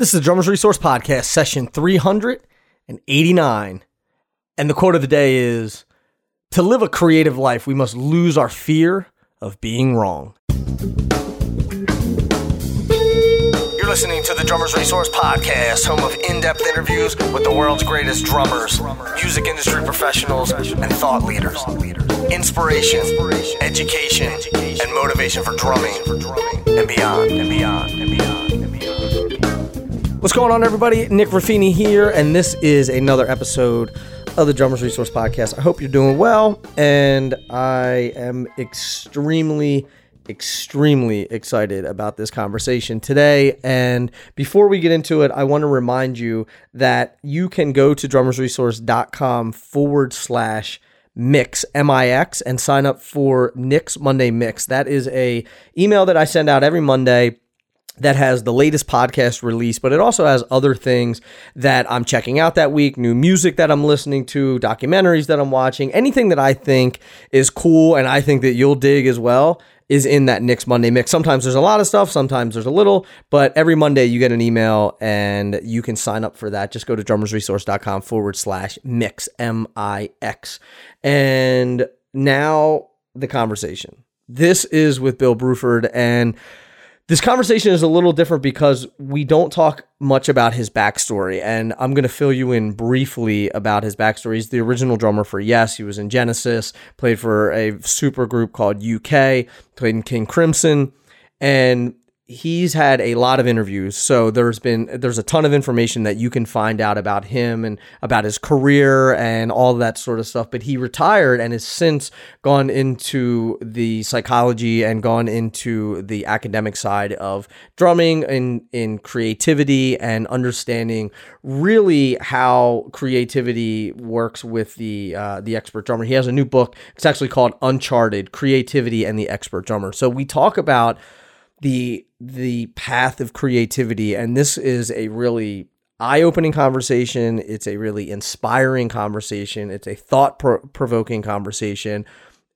This is the Drummers Resource Podcast, session 389. And the quote of the day is To live a creative life, we must lose our fear of being wrong. You're listening to the Drummers Resource Podcast, home of in depth interviews with the world's greatest drummers, music industry professionals, and thought leaders. Inspiration, education, and motivation for drumming and beyond, and beyond, and beyond, and beyond. What's going on, everybody? Nick Ruffini here, and this is another episode of the Drummers Resource Podcast. I hope you're doing well, and I am extremely, extremely excited about this conversation today. And before we get into it, I want to remind you that you can go to drummersresource.com forward slash mix m-i-x and sign up for nick's monday mix that is a email that i send out every monday that has the latest podcast release, but it also has other things that I'm checking out that week, new music that I'm listening to, documentaries that I'm watching, anything that I think is cool and I think that you'll dig as well is in that Nick's Monday mix. Sometimes there's a lot of stuff, sometimes there's a little, but every Monday you get an email and you can sign up for that. Just go to drummersresource.com forward slash mix, M I X. And now the conversation. This is with Bill Bruford and this conversation is a little different because we don't talk much about his backstory, and I'm going to fill you in briefly about his backstory. He's the original drummer for Yes. He was in Genesis, played for a super group called UK, played in King Crimson, and he's had a lot of interviews so there's been there's a ton of information that you can find out about him and about his career and all that sort of stuff but he retired and has since gone into the psychology and gone into the academic side of drumming and in creativity and understanding really how creativity works with the uh, the expert drummer. He has a new book. It's actually called uncharted creativity and the expert drummer. So we talk about the the path of creativity and this is a really eye-opening conversation it's a really inspiring conversation it's a thought-provoking conversation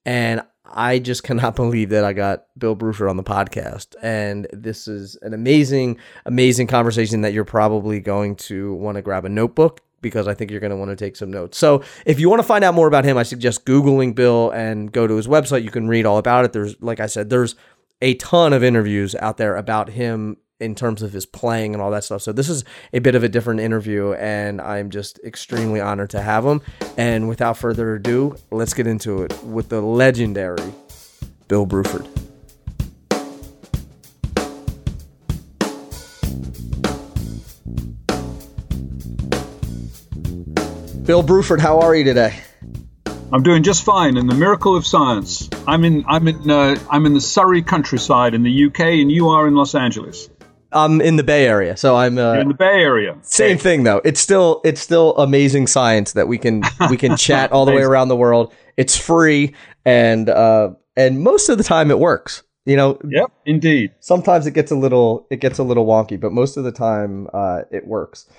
and I just cannot believe that I got Bill Bruford on the podcast. And this is an amazing, amazing conversation that you're probably going to want to grab a notebook because I think you're going to want to take some notes. So if you want to find out more about him, I suggest Googling Bill and go to his website. You can read all about it. There's, like I said, there's a ton of interviews out there about him in terms of his playing and all that stuff. So this is a bit of a different interview, and I'm just extremely honored to have him. And without further ado, let's get into it with the legendary Bill Bruford. Bill Bruford, how are you today? I'm doing just fine in the miracle of science. I'm in I'm in uh, I'm in the Surrey countryside in the UK, and you are in Los Angeles. I'm in the Bay Area, so I'm uh, in the Bay Area. Same thing though. It's still it's still amazing science that we can we can chat all the way around the world. It's free and uh, and most of the time it works. You know. Yep, indeed. Sometimes it gets a little it gets a little wonky, but most of the time uh, it works.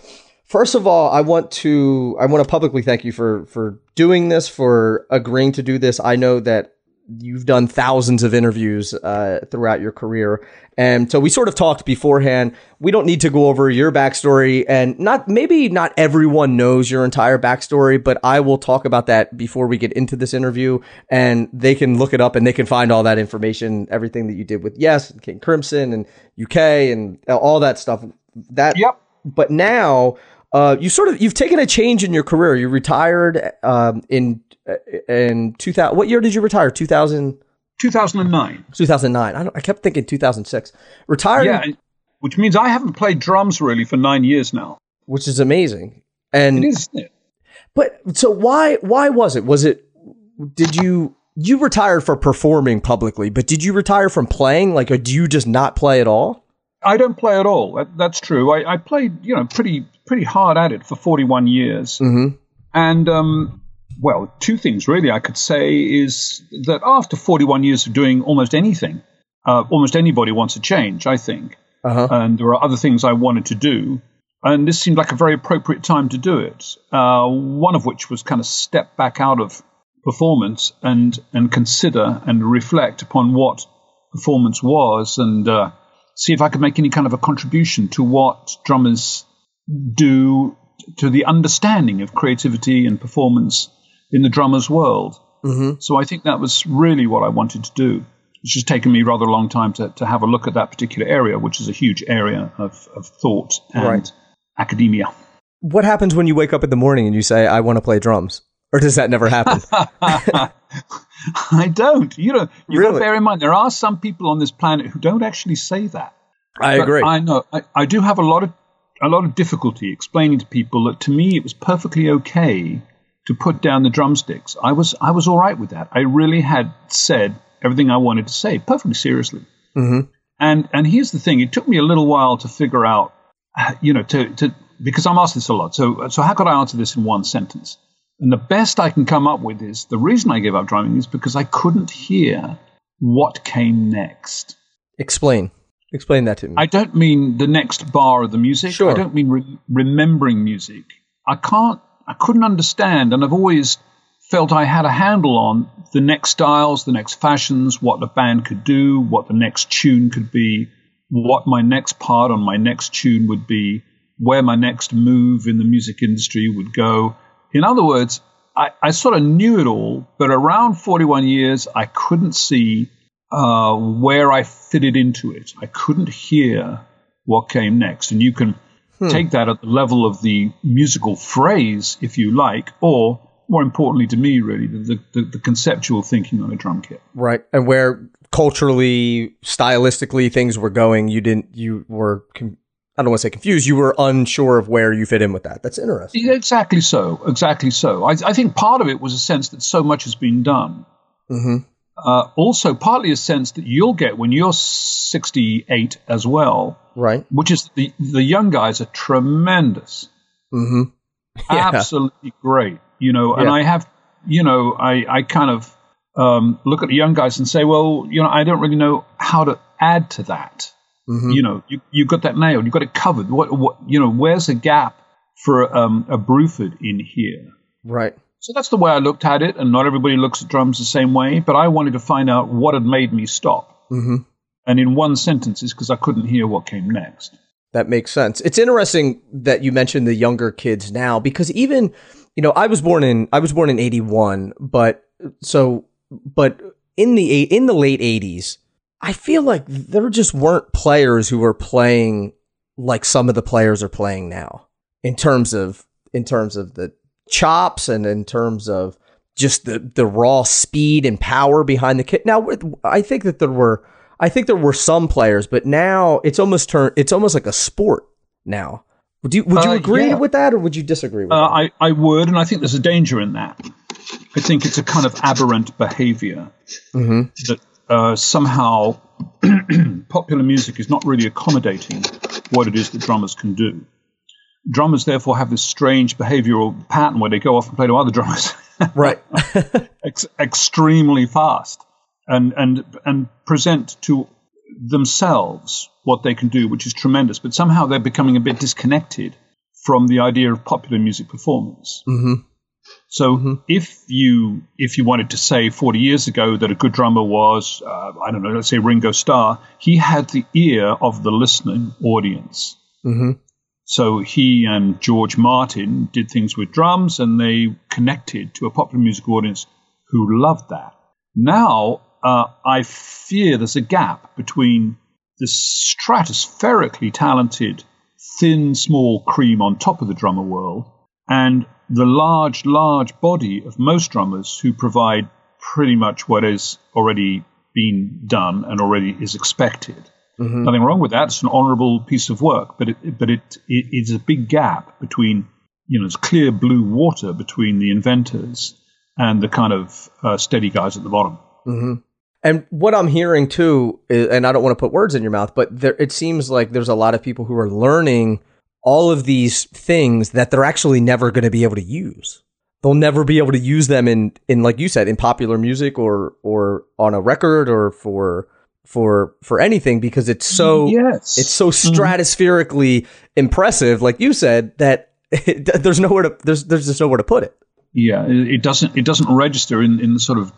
First of all, I want to I want to publicly thank you for for doing this, for agreeing to do this. I know that you've done thousands of interviews uh, throughout your career, and so we sort of talked beforehand. We don't need to go over your backstory, and not maybe not everyone knows your entire backstory, but I will talk about that before we get into this interview, and they can look it up and they can find all that information, everything that you did with Yes, and King Crimson, and UK, and all that stuff. That yep. But now uh, you sort of you've taken a change in your career. You retired um, in uh, in 2000. What year did you retire? 2000. 2009. 2009. I, I kept thinking 2006. Retired. Yeah, which means I haven't played drums really for nine years now. Which is amazing. And it is. It? But so why why was it? Was it did you you retired for performing publicly, but did you retire from playing? Like, or do you just not play at all? I don't play at all. That, that's true. I, I, played, you know, pretty pretty hard at it for 41 years. Mm-hmm. And um, well, two things really I could say is that after 41 years of doing almost anything, uh, almost anybody wants a change. I think, uh-huh. and there are other things I wanted to do, and this seemed like a very appropriate time to do it. Uh, one of which was kind of step back out of performance and and consider and reflect upon what performance was and. Uh, see if I could make any kind of a contribution to what drummers do to the understanding of creativity and performance in the drummer's world. Mm-hmm. So I think that was really what I wanted to do. It's just taken me rather a long time to, to have a look at that particular area, which is a huge area of, of thought and right. academia. What happens when you wake up in the morning and you say, I want to play drums? Or does that never happen? I don't. You know, you really? got to bear in mind there are some people on this planet who don't actually say that. I but agree. I know. I, I do have a lot of a lot of difficulty explaining to people that to me it was perfectly okay to put down the drumsticks. I was I was all right with that. I really had said everything I wanted to say perfectly seriously. Mm-hmm. And and here's the thing: it took me a little while to figure out, you know, to to because I'm asked this a lot. So so how could I answer this in one sentence? And the best I can come up with is the reason I gave up drumming is because I couldn't hear what came next. Explain. Explain that to me. I don't mean the next bar of the music. Sure. I don't mean re- remembering music. I can't, I couldn't understand, and I've always felt I had a handle on the next styles, the next fashions, what the band could do, what the next tune could be, what my next part on my next tune would be, where my next move in the music industry would go. In other words, I, I sort of knew it all, but around 41 years, I couldn't see uh, where I fitted into it. I couldn't hear what came next. And you can hmm. take that at the level of the musical phrase, if you like, or more importantly to me, really, the, the, the conceptual thinking on a drum kit. Right. And where culturally, stylistically things were going, you didn't, you were, I don't want to say confused, you were unsure of where you fit in with that. That's interesting. Exactly so. Exactly so. I, I think part of it was a sense that so much has been done. Mm-hmm uh, also partly a sense that you'll get when you're 68 as well. Right. Which is the, the young guys are tremendous. Mm-hmm. Yeah. Absolutely great. You know, and yeah. I have, you know, I, I kind of um, look at the young guys and say, well, you know, I don't really know how to add to that. Mm-hmm. You know, you, you've got that nailed. you've got it covered. What, what, you know, where's the gap for um, a Bruford in here? Right. So that's the way I looked at it, and not everybody looks at drums the same way, but I wanted to find out what had made me stop. Mm-hmm. And in one sentence, is because I couldn't hear what came next. That makes sense. It's interesting that you mentioned the younger kids now, because even, you know, I was born in I was born in eighty one, but so but in the in the late eighties, I feel like there just weren't players who were playing like some of the players are playing now in terms of in terms of the chops and in terms of just the the raw speed and power behind the kit. Now, I think that there were I think there were some players, but now it's almost turned it's almost like a sport now. Would you would you uh, agree yeah. with that, or would you disagree with uh, that? I I would, and I think there's a danger in that. I think it's a kind of aberrant behavior mm-hmm. that uh, somehow popular music is not really accommodating what it is that drummers can do drummers therefore have this strange behavioral pattern where they go off and play to other drummers. right. Ex- extremely fast and, and, and present to themselves what they can do, which is tremendous. But somehow they're becoming a bit disconnected from the idea of popular music performance. Mm-hmm. So mm-hmm. if you if you wanted to say 40 years ago that a good drummer was uh, I don't know let's say Ringo Starr, he had the ear of the listening audience. Mm-hmm. So he and George Martin did things with drums and they connected to a popular music audience who loved that. Now, uh, I fear there's a gap between the stratospherically talented, thin, small cream on top of the drummer world and the large, large body of most drummers who provide pretty much what has already been done and already is expected. Mm-hmm. Nothing wrong with that. It's an honourable piece of work, but it, but it, it it's a big gap between you know it's clear blue water between the inventors and the kind of uh, steady guys at the bottom. Mm-hmm. And what I'm hearing too, is, and I don't want to put words in your mouth, but there, it seems like there's a lot of people who are learning all of these things that they're actually never going to be able to use. They'll never be able to use them in, in like you said, in popular music or or on a record or for for for anything because it's so yes. it's so mm-hmm. stratospherically mm-hmm. impressive, like you said, that it, there's nowhere to there's there's just nowhere to put it. Yeah, it doesn't it doesn't register in in the sort of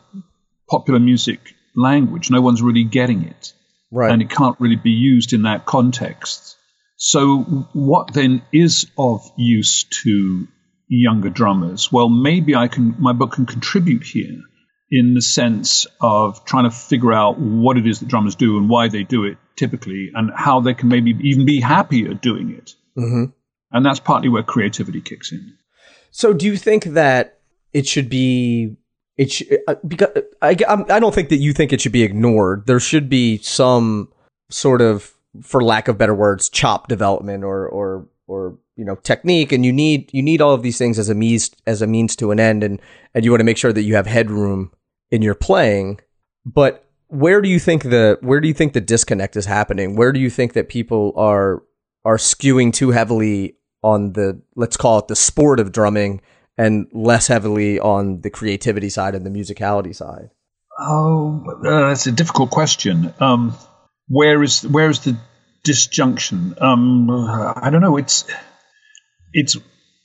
popular music language. No one's really getting it. Right. and it can't really be used in that context. So, what then is of use to younger drummers? Well, maybe I can. My book can contribute here in the sense of trying to figure out what it is that drummers do and why they do it typically, and how they can maybe even be happier doing it. hmm And that's partly where creativity kicks in. So, do you think that it should be? It sh- uh, because I, I'm- I don't think that you think it should be ignored. There should be some sort of, for lack of better words, chop development or or or you know technique, and you need you need all of these things as a means as a means to an end, and and you want to make sure that you have headroom in your playing. But where do you think the where do you think the disconnect is happening? Where do you think that people are are skewing too heavily on the let's call it the sport of drumming and less heavily on the creativity side and the musicality side? Oh, uh, that's a difficult question. Um, where is where is the disjunction? Um, I don't know. It's it's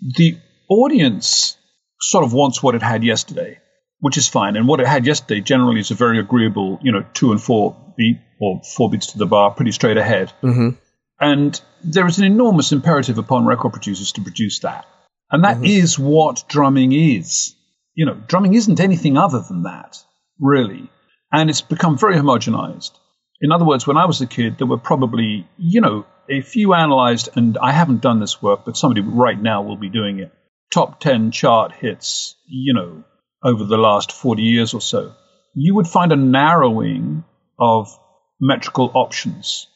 the audience sort of wants what it had yesterday, which is fine. And what it had yesterday generally is a very agreeable, you know, two and four beat or four beats to the bar, pretty straight ahead. Mm-hmm. And there is an enormous imperative upon record producers to produce that. And that is what drumming is. You know, drumming isn't anything other than that, really. And it's become very homogenized. In other words, when I was a kid, there were probably, you know, if you analyzed, and I haven't done this work, but somebody right now will be doing it, top 10 chart hits, you know, over the last 40 years or so, you would find a narrowing of metrical options.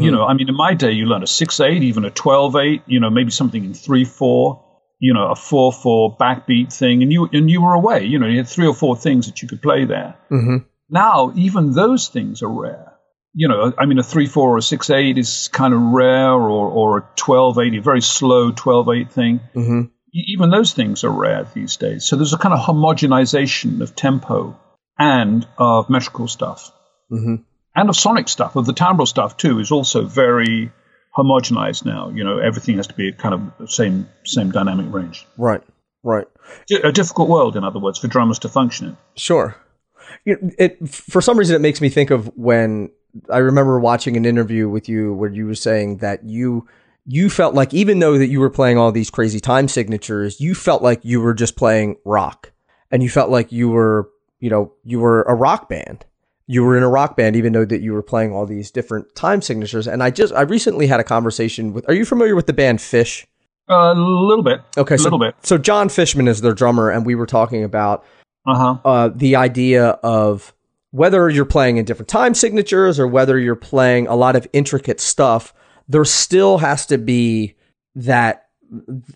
You know, I mean, in my day, you learned a 6 8, even a 12 8, you know, maybe something in 3 4, you know, a 4 4 backbeat thing, and you, and you were away. You know, you had three or four things that you could play there. Mm-hmm. Now, even those things are rare. You know, I mean, a 3 4 or a 6 8 is kind of rare, or, or a 12 8, a very slow 12 8 thing. Mm-hmm. Even those things are rare these days. So there's a kind of homogenization of tempo and of metrical stuff Mm-hmm. and of sonic stuff, of the timbral stuff too, is also very homogenized now. You know, everything has to be kind of the same same dynamic range. Right. Right. A difficult world, in other words, for drummers to function in. Sure. You it for some reason it makes me think of when I remember watching an interview with you where you were saying that you you felt like even though that you were playing all these crazy time signatures, you felt like you were just playing rock, and you felt like you were you know you were a rock band. You were in a rock band, even though that you were playing all these different time signatures. And I just I recently had a conversation with. Are you familiar with the band Phish? A little bit. Okay, a so little bit. so John Fishman is their drummer, and we were talking about Uh huh. uh, the idea of whether you're playing in different time signatures or whether you're playing a lot of intricate stuff, there still has to be that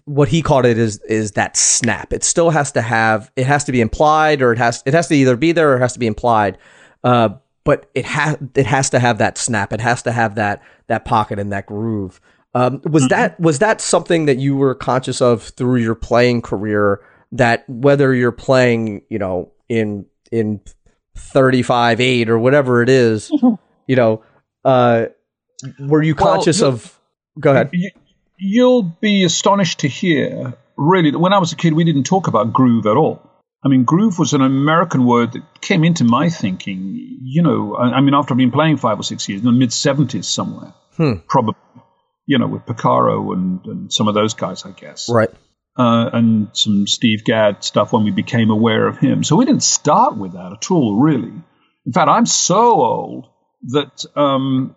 what he called it is is that snap. It still has to have it has to be implied or it has it has to either be there or it has to be implied. Uh, but it has it has to have that snap. It has to have that that pocket and that groove. Um, was that was that something that you were conscious of through your playing career? That whether you're playing, you know, in in thirty five eight or whatever it is, you know, uh, were you conscious the- of? Go ahead. You, you'll be astonished to hear, really, that when I was a kid, we didn't talk about groove at all. I mean, groove was an American word that came into my thinking, you know, I, I mean, after I've been playing five or six years, in the mid 70s somewhere, Hmm. probably, you know, with Picaro and, and some of those guys, I guess. Right. uh, and some Steve Gadd stuff when we became aware of him. So we didn't start with that at all, really. In fact, I'm so old that, um,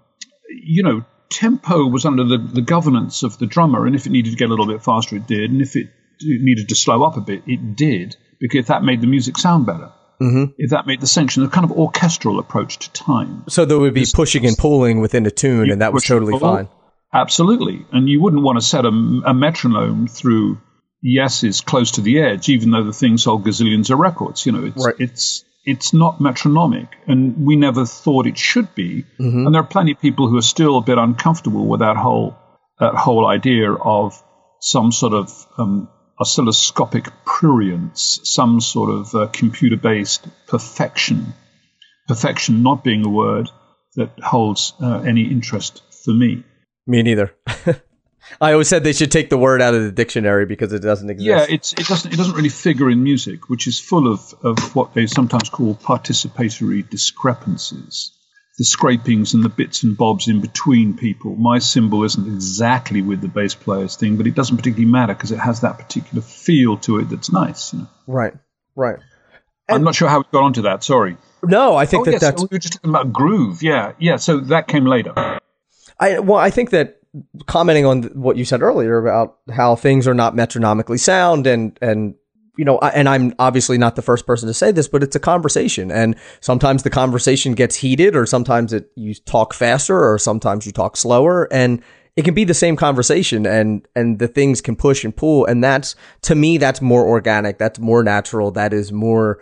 you know, tempo was under the, the governance of the drummer, and if it needed to get a little bit faster, it did, and if it needed to slow up a bit, it did, because that made the music sound better. Mm-hmm. If that made the section a kind of orchestral approach to time. So there would be pushing and pulling within a tune, and that was totally fine. Absolutely. And you wouldn't want to set a, a metronome through Yes's close to the edge, even though the thing sold gazillions of records. You know, it's Right. it's it's not metronomic, and we never thought it should be. Mm-hmm. And there are plenty of people who are still a bit uncomfortable with that whole that whole idea of some sort of um, oscilloscopic prurience, some sort of uh, computer-based perfection. Perfection not being a word that holds uh, any interest for me. Me neither. I always said they should take the word out of the dictionary because it doesn't exist. Yeah, it's it doesn't it doesn't really figure in music, which is full of, of what they sometimes call participatory discrepancies. the scrapings and the bits and bobs in between people. My cymbal isn't exactly with the bass player's thing, but it doesn't particularly matter because it has that particular feel to it that's nice. You know? Right, right. I'm not sure how we got onto that. Sorry. No, I think Oh, that yes, that's we were just talking about groove. Yeah, yeah. So that came later. I well, I think that commenting on what you said earlier about how things are not metronomically sound and and you know, and I'm obviously not the first person to say this, but it's a conversation, and sometimes the conversation gets heated, or sometimes it you talk faster, or sometimes you talk slower, and it can be the same conversation, and and the things can push and pull, and that's to me that's more organic, that's more natural, that is more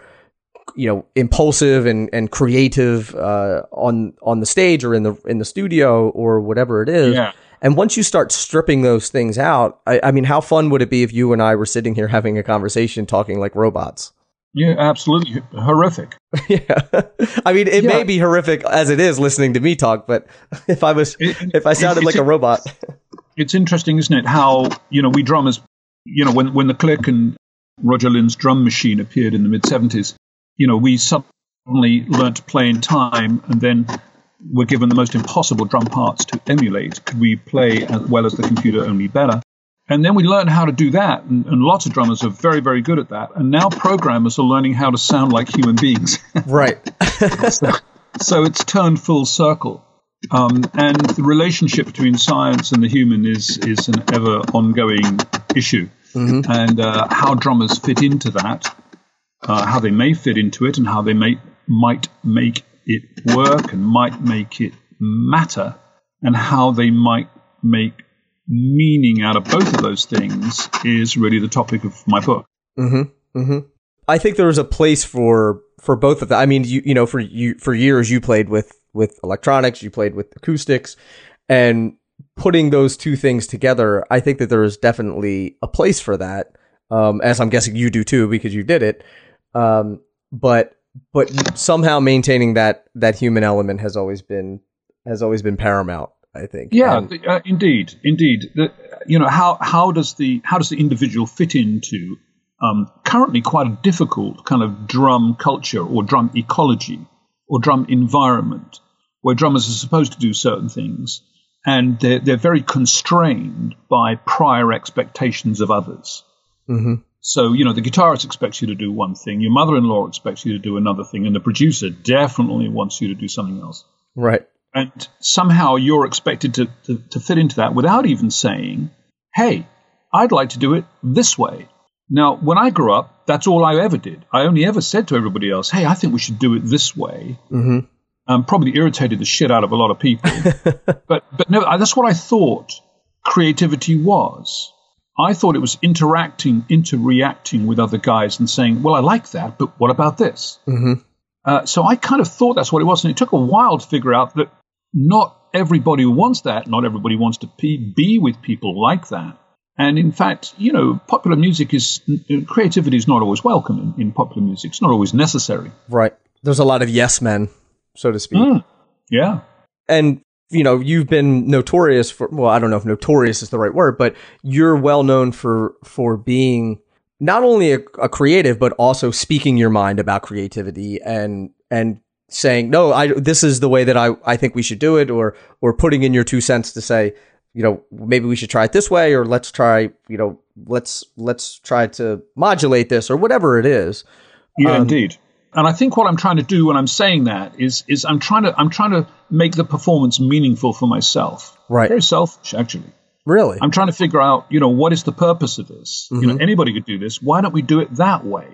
you know impulsive and and creative uh, on on the stage or in the in the studio or whatever it is. Yeah. And once you start stripping those things out, I, I mean, how fun would it be if you and I were sitting here having a conversation, talking like robots? Yeah, absolutely horrific. yeah, I mean, it may be horrific as it is listening to me talk, but if I was, It- if I sounded like a robot, It's interesting, isn't it? How you know we drummers, you know, when when the Click and Roger Linn's drum machine appeared in the mid '70s, you know, we suddenly learned to play in time, and then were given the most impossible drum parts to emulate. Could we play as well as the computer, only better? And then we learned how to do that, and, and lots of drummers are very, very good at that. And now programmers are learning how to sound like human beings. right? so it's turned full circle. Um, and the relationship between science and the human is is an ever ongoing issue. And uh, how drummers fit into that, uh, how they may fit into it, and how they may might make it work and might make it matter, and how they might make meaning out of both of those things is really the topic of my book. Mm-hmm. Mm-hmm. I think there's a place for for both of them. I mean, you you know, for you for years you played with with electronics, you played with acoustics, and putting those two things together, I think that there is definitely a place for that. Um, as I'm guessing you do too, because you did it. Um, but but somehow maintaining that that human element has always been has always been paramount. I think. Yeah, And- uh, indeed, indeed. The, you know how how does the how does the individual fit into um, currently quite a difficult kind of drum culture or drum ecology or drum environment where drummers are supposed to do certain things and they're, they're very constrained by prior expectations of others. Mhm. So, you know, the guitarist expects you to do one thing, your mother in law expects you to do another thing, and the producer definitely wants you to do something else Right. and somehow you're expected to, to, to fit into that without even saying, hey, I'd like to do it this way. Now, when I grew up, that's all I ever did. I only ever said to everybody else, hey, I think we should do it this way. Mm-hmm. Um, probably irritated the shit out of a lot of people. but, but no, that's what I thought creativity was. I thought it was interacting, interreacting with other guys and saying, well, I like that, but what about this? Mm-hmm. Uh, so I kind of thought that's what it was, and it took a while to figure out that not everybody wants that. Not everybody wants to be with people like that. And in fact, you know, popular music is creativity is not always welcome in, in popular music. It's not always necessary. Right. There's a lot of yes men, so to speak. Mm. Yeah, and you know you've been notorious for well i don't know if notorious is the right word but you're well known for for being not only a, a creative but also speaking your mind about creativity and and saying no i this is the way that i i think we should do it or or putting in your two cents to say you know maybe we should try it this way or let's try you know let's let's try to modulate this or whatever it is yeah, Um, indeed. And I think what I'm trying to do when I'm saying that is is I'm trying to I'm trying to make the performance meaningful for myself. Right. Very selfish, actually. really I'm trying to figure out, you know, what is the purpose of this? You know, Mhm. anybody could do this. Why don't we do it that way?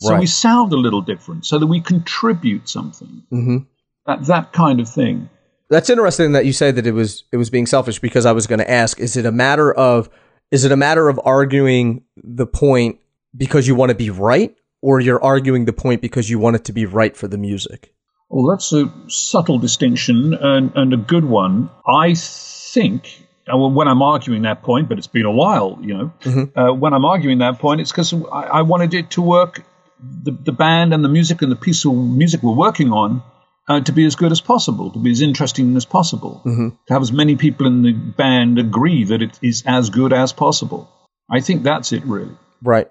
So Right. we sound a little different, so that we contribute something. mm-hmm. That that kind of thing. That's interesting that you say that it was it was being selfish because I was going to ask is it a matter of is it a matter of arguing the point because you want to be right or you're arguing the point because you want it to be right for the music? Well, that's a subtle distinction and, and a good one. I think uh, well, when I'm arguing that point, but it's been a while, you know, Mhm. uh, when I'm arguing that point, it's because I, I wanted it to work, the, the band and the music and the piece of music we're working on, uh, to be as good as possible, to be as interesting as possible, Mhm. to have as many people in the band agree that it is as good as possible. I think that's it, really. Right.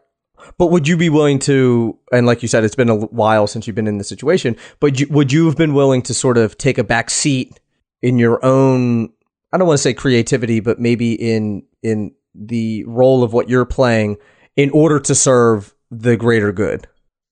But would you be willing to, and like you said, it's been a while since you've been in the situation, but you, would you have been willing to sort of take a back seat in your own, I don't want to say creativity, but maybe in, in the role of what you're playing in order to serve the greater good?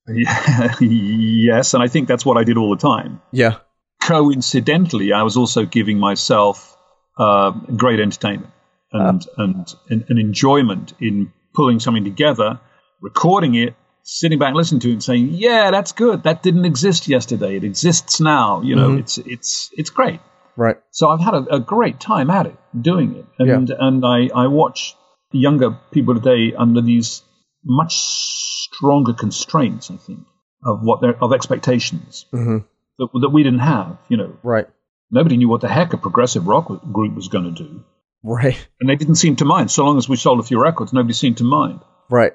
yes, and I think that's what I did all the time. Yeah. Coincidentally, I was also giving myself uh, great entertainment and, uh. and, and, and enjoyment in pulling something together, recording it, sitting back listening to it and saying, "Yeah, that's good. That didn't exist yesterday. It exists now. You know, mm-hmm. it's it's it's great." Right. So I've had a, a great time at it, doing it, and yeah. and I I watch younger people today under these much stronger constraints. I think of what their of expectations mm-hmm. that that we didn't have. You know. Right. Nobody knew what the heck a progressive rock group was going to do. Right. And they didn't seem to mind. So long as we sold a few records, nobody seemed to mind. Right.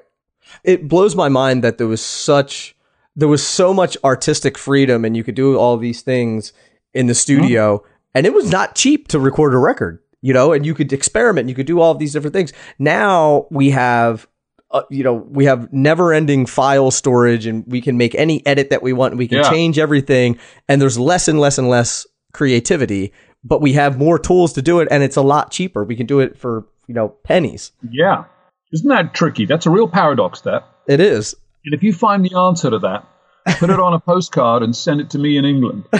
It blows my mind that there was such there was so much artistic freedom and you could do all these things in the studio mm-hmm. and it was not cheap to record a record, you know, and you could experiment, you could do all of these different things. Now we have uh, you know, we have never-ending file storage, and we can make any edit that we want. And we can yeah. change everything, and there's less and less and less creativity but we have more tools to do it and it's a lot cheaper. We can do it for, you know, pennies. Yeah. Isn't that tricky? That's a real paradox, that. It is. And if you find the answer to that, put it on a postcard and send it to me in England.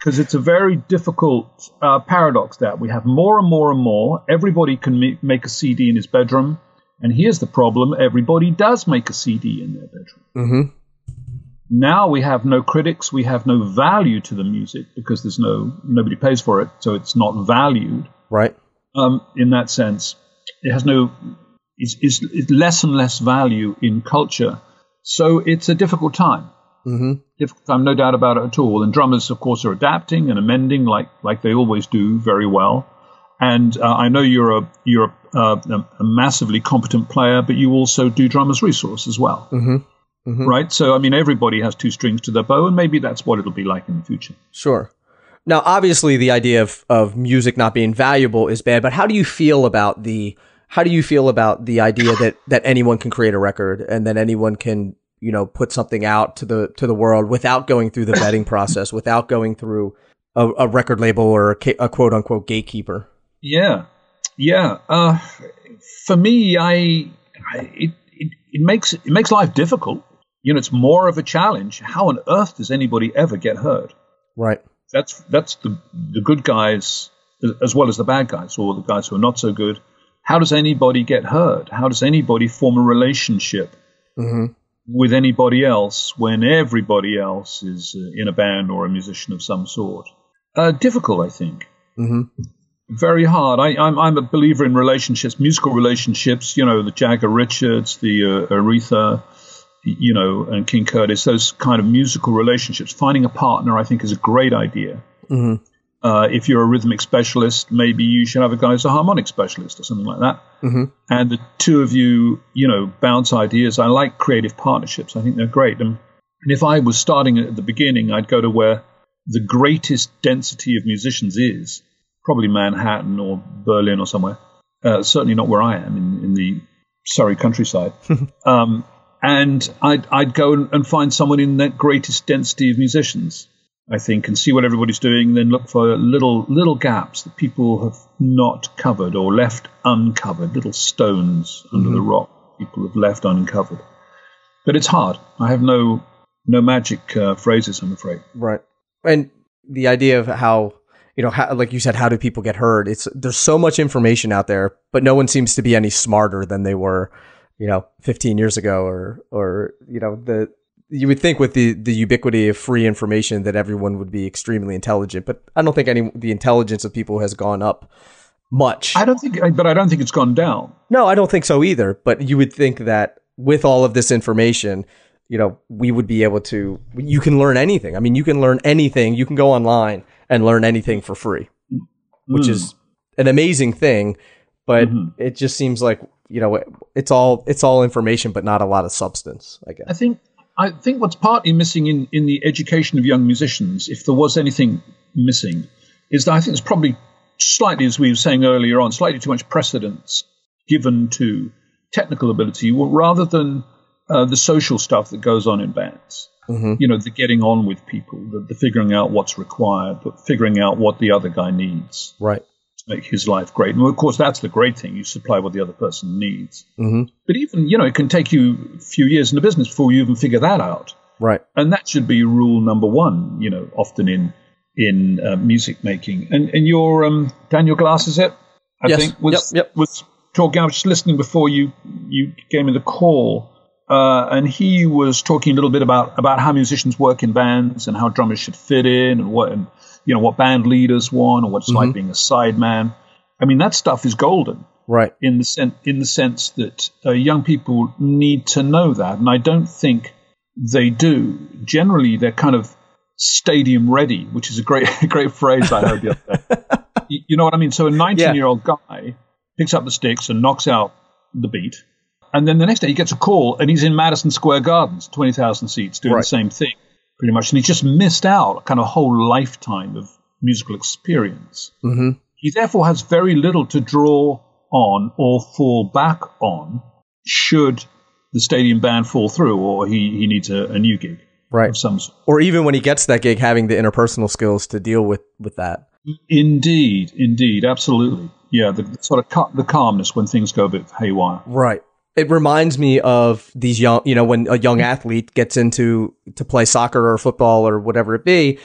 Because it's a very difficult uh, paradox that we have more and more and more. Everybody can make a CD in his bedroom. And here's the problem everybody does make a CD in their bedroom. Mm-hmm. Now we have no critics, we have no value to the music because there's no nobody pays for it, so it's not valued. Right. Um, in that sense, it has no it's, it's, it's, less and less value in culture. So it's a difficult time. Mm-hmm. Difficult time, no doubt about it at all. And drummers, of course, are adapting and amending like like they always do very well. And uh, I know you're a you're a, uh, a, massively competent player, but you also do drummers resource as well. Mm-hmm. Mm-hmm. Right. So, I mean, everybody has two strings to their bow, and maybe that's what it'll be like in the future. Sure. Now, obviously, the idea of, of music not being valuable is bad, but how do you feel about the how do you feel about the idea that that anyone can create a record and that anyone can you know put something out to the to the world without going through the vetting process, without going through a, a record label or a, a, quote unquote gatekeeper? Yeah, yeah. Uh, for me, I, I it, it it makes it makes life difficult you know, it's more of a challenge. How on earth does anybody ever get hurt? Right. That's that's the the good guys as well as the bad guys, or the guys who are not so good. How does anybody get hurt? How does anybody form a relationship mm-hmm. with anybody else when everybody else is uh, in a band or a musician of some sort? Uh, difficult, I think. Mm-hmm. Very hard. I, I'm, I'm a believer in relationships, musical relationships. You know, the Jagger Richards, the uh, Aretha you know, and King Curtis, those kind of musical relationships. Finding a partner, I think, is a great idea. Mm-hmm. Uh, if you're a rhythmic specialist, maybe you should have a guy who's a harmonic specialist or something like that. Mm-hmm. And the two of you, you know, bounce ideas. I like creative partnerships. I think they're great. And, and if I was starting at the beginning, I'd go to where the greatest density of musicians is, probably Manhattan or Berlin or somewhere. Uh, certainly not where I am in, in the Surrey countryside. um, and I'd, I'd go and find someone in that greatest density of musicians, I think, and see what everybody's doing, then look for little little gaps that people have not covered or left uncovered, little stones mm-hmm. under the rock people have left uncovered. But it's hard. I have no no magic uh, phrases, I'm afraid. Right, and the idea of how you know, how, like you said, how do people get heard? It's there's so much information out there, but no one seems to be any smarter than they were you know 15 years ago or or you know the you would think with the the ubiquity of free information that everyone would be extremely intelligent but i don't think any the intelligence of people has gone up much. I don't think but i don't think it's gone down. No i don't think so either but you would think that with all of this information you know we would be able to you can learn anything. I mean you can learn anything. You can go online and learn anything for free which mm. is an amazing thing but mm-hmm. it just seems like you know it's all it's all information but not a lot of substance i guess. I think i think what's partly missing in in the education of young musicians if there was anything missing is that i think there's probably slightly as we were saying earlier on slightly too much precedence given to technical ability rather than uh, the social stuff that goes on in bands. Mm-hmm. You know, the getting on with people, the, the figuring out what's required, but figuring out what the other guy needs. Right. To make his life great. And of course, that's the great thing. You supply what the other person needs. Mm-hmm. But even, you know, it can take you a few years in the business before you even figure that out. Right. And that should be rule number one, you know, often in in uh, music making. And and your um, Daniel Glass is it? I yes. think was yep, yep. was talking. I was just listening before you you gave me the call, uh, and he was talking a little bit about about how musicians work in bands and how drummers should fit in and what and you know what band leaders want or what it's mm-hmm. like being a sideman. I mean that stuff is golden, right? In the sense in the sense that uh, young people need to know that, and I don't think they do. Generally, they're kind of stadium ready, which is a great great phrase I heard the other day. you know what I mean? So a 19 year old guy picks up the sticks and knocks out the beat. And then the next day he gets a call and he's in Madison Square Gardens, 20,000 seats, doing right. the same thing pretty much. And he just missed out a kind of whole lifetime of musical experience. Mm-hmm. He therefore has very little to draw on or fall back on should the stadium band fall through or he, he needs a, a new gig right. some sort. Or even when he gets that gig, having the interpersonal skills to deal with with that. Indeed, indeed, absolutely. Yeah, the sort of cal- the calmness when things go a bit haywire. Right. It reminds me of these young, you know, when a young athlete gets into to play soccer or football or whatever it be,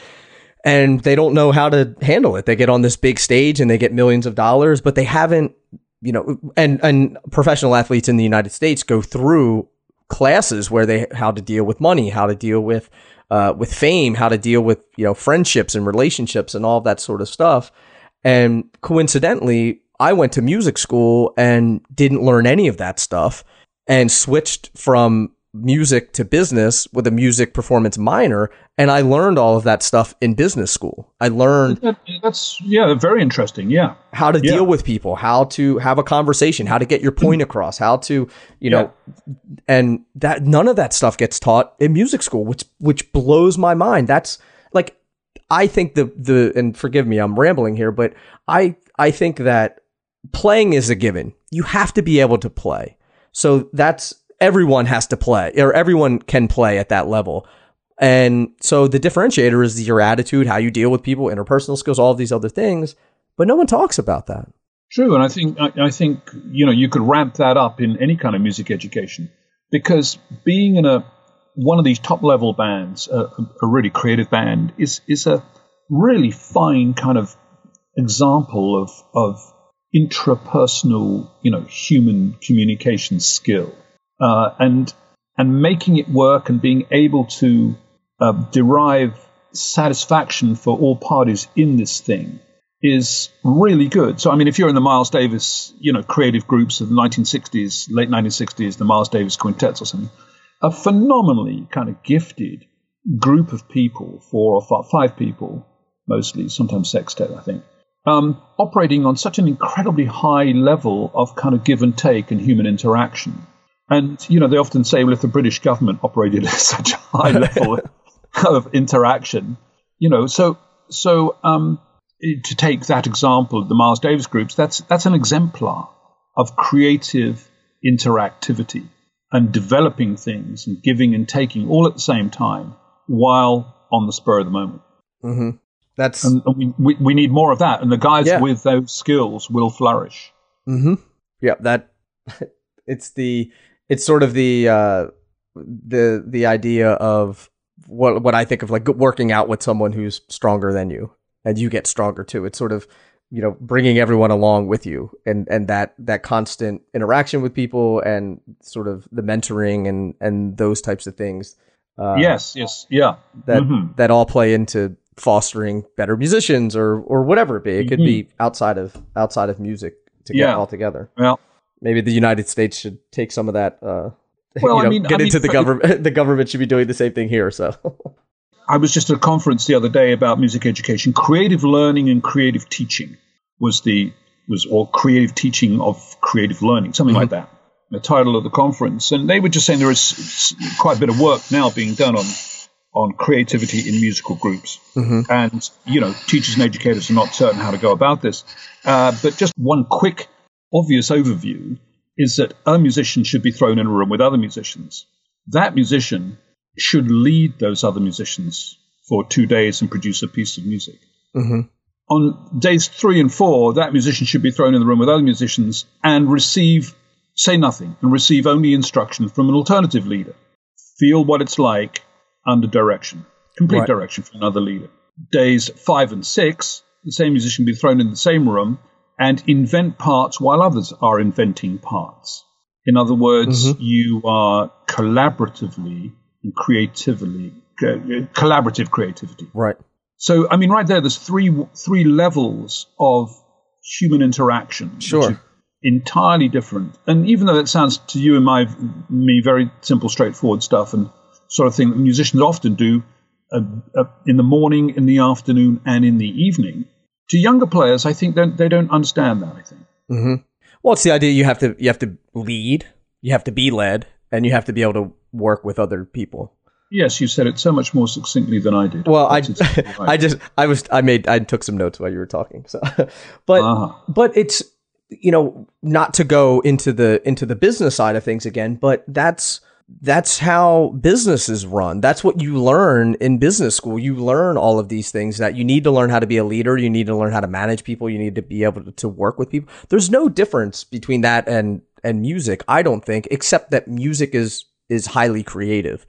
and they don't know how to handle it. They get on this big stage and they get millions of dollars, but they haven't, you know, and and professional athletes in the United States go through classes where they how to deal with money, how to deal with uh, with fame, how to deal with you know friendships and relationships and all that sort of stuff. And coincidentally, I went to music school and didn't learn any of that stuff, and switched from music to business with a music performance minor and I learned all of that stuff in business school. I learned that's yeah, very interesting. Yeah. How to yeah. deal with people, how to have a conversation, how to get your point mm-hmm. across, how to, you know, and that none of that stuff gets taught in music school, which which blows my mind. That's like I think the the and forgive me, I'm rambling here, but I I think that playing is a given. You have to be able to play. So that's everyone has to play or everyone can play at that level. And so the differentiator is your attitude, how you deal with people, interpersonal skills, all of these other things. But no one talks about that. True, and I think I, I think you know you could ramp that up in any kind of music education because being in a one of these top level bands, a, a really creative band, is is a really fine kind of example of of intrapersonal, you know, human communication skill uh, and and making it work and being able to uh, derive satisfaction for all parties in this thing is really good. So, I mean, if you're in the Miles Davis, you know, creative groups of the 1960s, late 1960s, the Miles Davis quintets or something, a phenomenally kind of gifted group of people, four or five, five people, mostly, sometimes sextet, I think, um, operating on such an incredibly high level of kind of give and take and human interaction and, you know, they often say, well, if the British government operated at such a high level of interaction, you know, so, so, um, to take that example, of the Miles Davis groups, that's, that's an exemplar of creative interactivity and developing things and giving and taking all at the same time while on the spur of the moment. Mm-hmm. That's and we, we, we, need more of that, and the guys yeah. with those skills will flourish. Mm-hmm. Yeah, that it's the it's sort of the uh, the the idea of what what I think of like working out with someone who's stronger than you, and you get stronger too. It's sort of you know bringing everyone along with you, and and that that constant interaction with people, and sort of the mentoring and and those types of things. Uh, yes, yes, yeah. That mm-hmm. that all play into fostering better musicians or or whatever it be. It mm-hmm. could be mm-hmm. outside of outside of music to get yeah. all together. Well, maybe the United States should take some of that. Uh, well, you know, I mean, get I into mean, the government. the government should be doing the same thing here. So. I was just at a conference the other day about music education. Creative learning and creative teaching was the was or creative teaching of creative learning, something mm-hmm. like that. The title of the conference, and they were just saying there is quite a bit of work now being done on on creativity in musical groups, mm-hmm. and you know, teachers and educators are not certain how to go about this. Uh, but just one quick obvious overview is that a musician should be thrown in a room with other musicians. That musician should lead those other musicians for two days and produce a piece of music. Mm-hmm. On days three and four, that musician should be thrown in the room with other musicians and receive, say nothing, and receive only instruction from an alternative leader. Feel what it's like under direction, complete Right. direction from another leader. Days five and six, the same musician be thrown in the same room and invent parts while others are inventing parts. In other words, mm-hmm. you are collaboratively and creatively, co- collaborative creativity. Right. So, I mean, right there, there's three three levels of human interaction. which Sure. are Entirely different. And even though that sounds to you and my me very simple, straightforward stuff and sort of thing that musicians often do uh, uh, in the morning, in the afternoon, and in the evening, to younger players, I think they they don't understand that. I think. Mm-hmm. Well, it's the idea you have to you have to lead, you have to be led, and you have to be able to work with other people. Yes, you said it so much more succinctly than I did. Well, I, That's exactly right. I just, I was, I made, I took some notes while you were talking. So, but, Uh-huh. but it's, you know, not to go into the into the business side of things again, but that's that's how business is run. That's what you learn in business school. You learn all of these things that you need to learn how to be a leader. You need to learn how to manage people. You need to be able to, work with people. There's no difference between that and and music. I don't think, except that music is is highly creative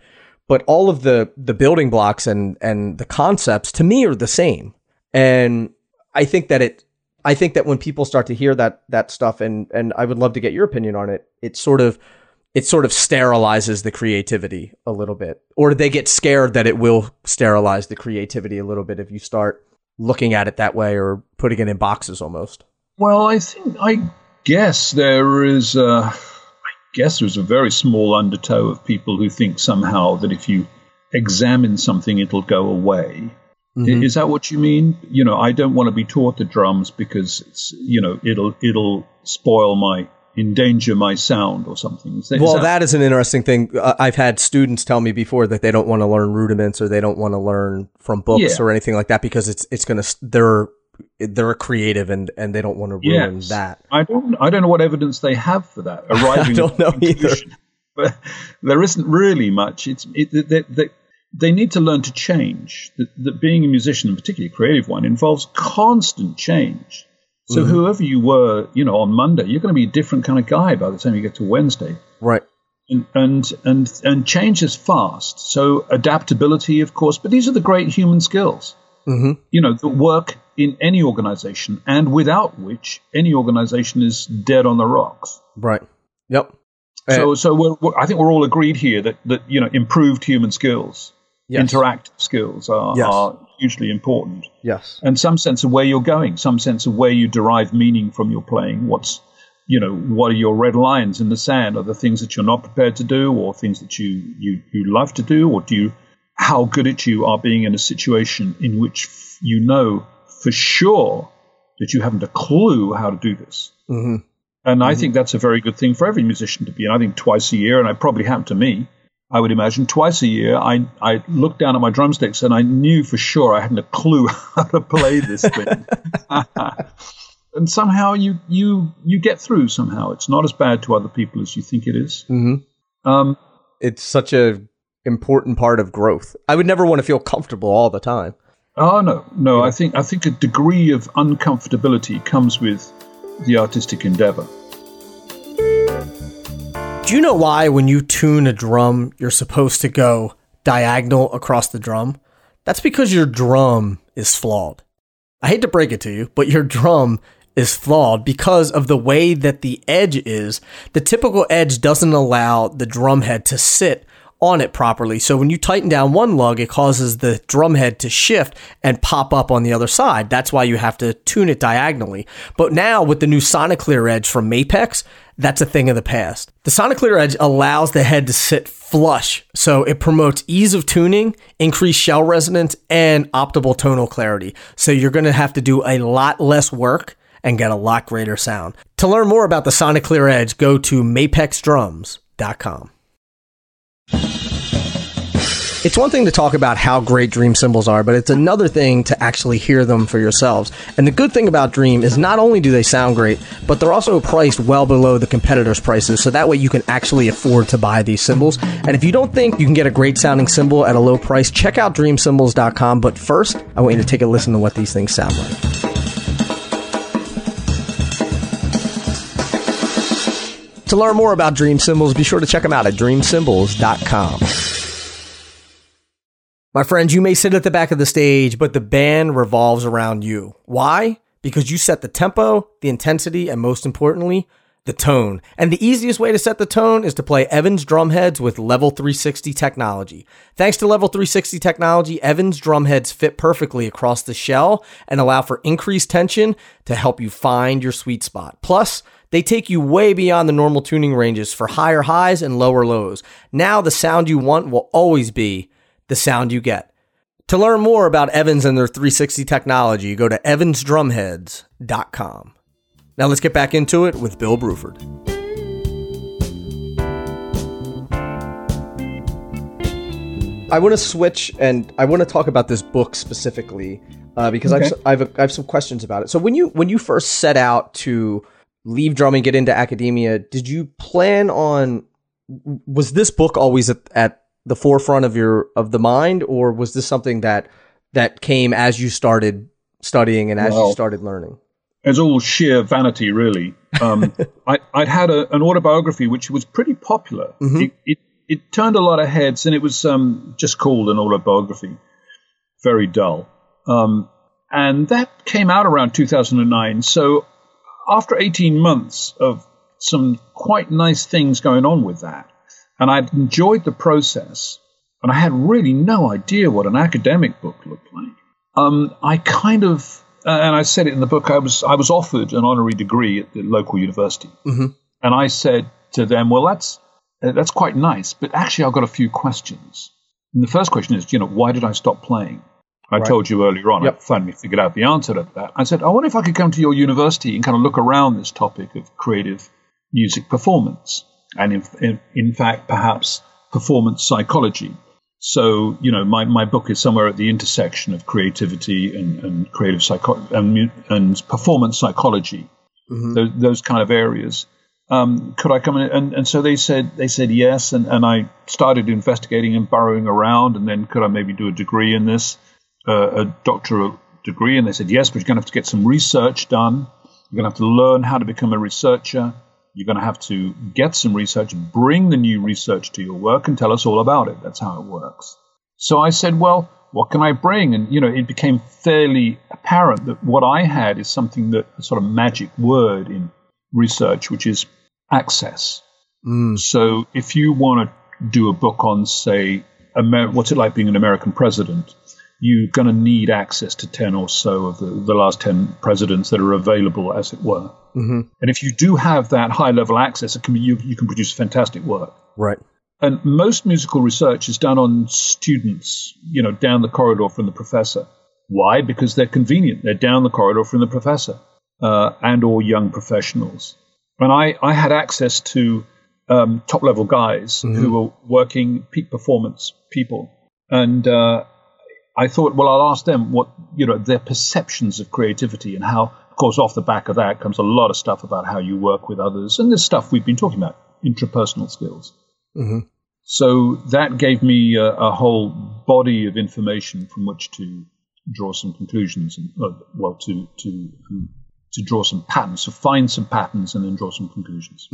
but all of the the building blocks and and the concepts to me are the same and i think that it i think that when people start to hear that that stuff and and i would love to get your opinion on it it sort of it sort of sterilizes the creativity a little bit or they get scared that it will sterilize the creativity a little bit if you start looking at it that way or putting it in boxes almost Well, I think I guess there is. Uh, I guess there's a very small undertow of people who think somehow that if you examine something, it'll go away. Mhm. Is that what you mean? You know, I don't want to be taught the drums because it's you know it'll it'll spoil my endanger my sound or something. Is that, is Well, that- that is an interesting thing. Uh, I've had students tell me before that they don't want to learn rudiments or they don't want to learn from books Yeah. or anything like that because it's it's gonna they're they're creative and and they don't want to ruin Yes. that. I don't. I don't know what evidence they have for that. Arriving don't know the conclusion. But there isn't really much. It's it, they, they, they need to learn to change. That, that being a musician, and particularly a creative one, involves constant change. So Mm-hmm. whoever you were, you know, on Monday, you're going to be a different kind of guy by the time you get to Wednesday. Right. And, and and and change is fast. So adaptability, of course, but these are the great human skills hmm you know, that work in any organization and without which any organization is dead on the rocks. Right. Yep. So, so we're, we're, I think we're all agreed here that, that you know, improved human skills, Yes. interactive skills are, Yes. are hugely important. yes. And some sense of where you're going, some sense of where you derive meaning from your playing. What's, you know, what are your red lines in the sand? Are the things that you're not prepared to do, or things that you you you love to do, or do you how good at you are being in a situation in which f- you know for sure that you haven't a clue how to do this. hmm And I think that's a very good thing for every musician to be. And I think twice a year, and it probably happened to me, I would imagine twice a year, I, I looked down at my drumsticks and I knew for sure I hadn't a clue how to play this thing. and somehow you, you, you get through somehow. It's not as bad to other people as you think it is. hmm Um, It's such a important part of growth. I would never want to feel comfortable all the time. oh no, no, I think, I think a degree of uncomfortability comes with the artistic endeavor. Do you know why when you tune a drum, you're supposed to go diagonal across the drum? That's because your drum is flawed. I hate to break it to you, but your drum is flawed because of the way that the edge is. The typical edge doesn't allow the drum head to sit on it properly. So when you tighten down one lug, it causes the drum head to shift and pop up on the other side. That's why you have to tune it diagonally. But now with the new Soniclear Edge from Mapex, that's a thing of the past. The Soniclear Edge allows the head to sit flush, so it promotes ease of tuning, increased shell resonance, and optimal tonal clarity. So you're going to have to do a lot less work and get a lot greater sound. To learn more about the Soniclear Edge, go to mapexdrums.com. It's one thing to talk about how great Dream cymbals are, but it's another thing to actually hear them for yourselves. And the good thing about Dream is not only do they sound great, but they're also priced well below the competitors' prices, so that way you can actually afford to buy these cymbals. And if you don't think you can get a great sounding cymbal at a low price, check out dreamcymbals.com. But first, I want you to take a listen to what these things sound like. To learn more about Dream Cymbals, be sure to check them out at dreamcymbals.com. My friends, you may sit at the back of the stage, but the band revolves around you. Why? Because you set the tempo, the intensity, and most importantly, the tone. And the easiest way to set the tone is to play Evans drumheads with Level 360 technology. Thanks to Level 360 technology, Evans drumheads fit perfectly across the shell and allow for increased tension to help you find your sweet spot. Plus, they take you way beyond the normal tuning ranges for higher highs and lower lows. Now, the sound you want will always be the sound you get. To learn more about Evans and their 360 technology, go to evansdrumheads.com. Now, let's get back into it with Bill Bruford. I want to switch and I want to talk about this book specifically uh, because Okay. I've, I've I have some questions about it. So when you when you first set out to leave drumming, get into academia, did you plan on was this book always at, at the forefront of your of the mind, or was this something that that came as you started studying and as you started learning? It's all sheer vanity, really. Um, I, I'd had a, an autobiography which was pretty popular. It, it, it turned a lot of heads, and it was um, just called an autobiography. Very dull. Um, and that came out around 2009. So after 18 months of some quite nice things going on with that, and I'd enjoyed the process, and I had really no idea what an academic book looked like. Um, I kind of, uh, and I said it in the book. I was I was offered an honorary degree at the local university, and I said to them, "Well, that's uh, that's quite nice, but actually, I've got a few questions." And the first question is, you know, why did I stop playing? I told you earlier on, Yep. I finally figured out the answer to that. I said, I wonder if I could come to your university and kind of look around this topic of creative music performance, and in, in, in fact, perhaps performance psychology. So, you know, my, my book is somewhere at the intersection of creativity and, and creative psycho- and, and performance psychology, those, those kind of areas. Um, could I come in? And, and so they said they said yes, and, and I started investigating and burrowing around, and then could I maybe do a degree in this, uh, a doctoral degree? And they said yes, but you're going to have to get some research done. You're going to have to learn how to become a researcher. You're going to have to get some research, bring the new research to your work, and tell us all about it. That's how it works. So I said, well, what can I bring? And, you know, it became fairly apparent that what I had is something that a sort of magic word in research, which is access. Hmm. So if you want to do a book on, say, Amer- what's it like being an American president, you're going to need access to 10 or so of the, the last 10 presidents that are available, as it were. Mm-hmm. And if you do have that high level access, it can be, you, you can produce fantastic work. Right. And most musical research is done on students, you know, down the corridor from the professor. Why? Because they're convenient. They're down the corridor from the professor uh, and or young professionals. And I, I had access to um, top level guys who were working peak performance people. And uh, I thought, well, I'll ask them what, you know, their perceptions of creativity and how, of course, off the back of that comes a lot of stuff about how you work with others. And this stuff we've been talking about, intrapersonal skills. So that gave me a, a whole body of information from which to draw some conclusions and, uh, well, to, to, to draw some patterns, to find some patterns and then draw some conclusions.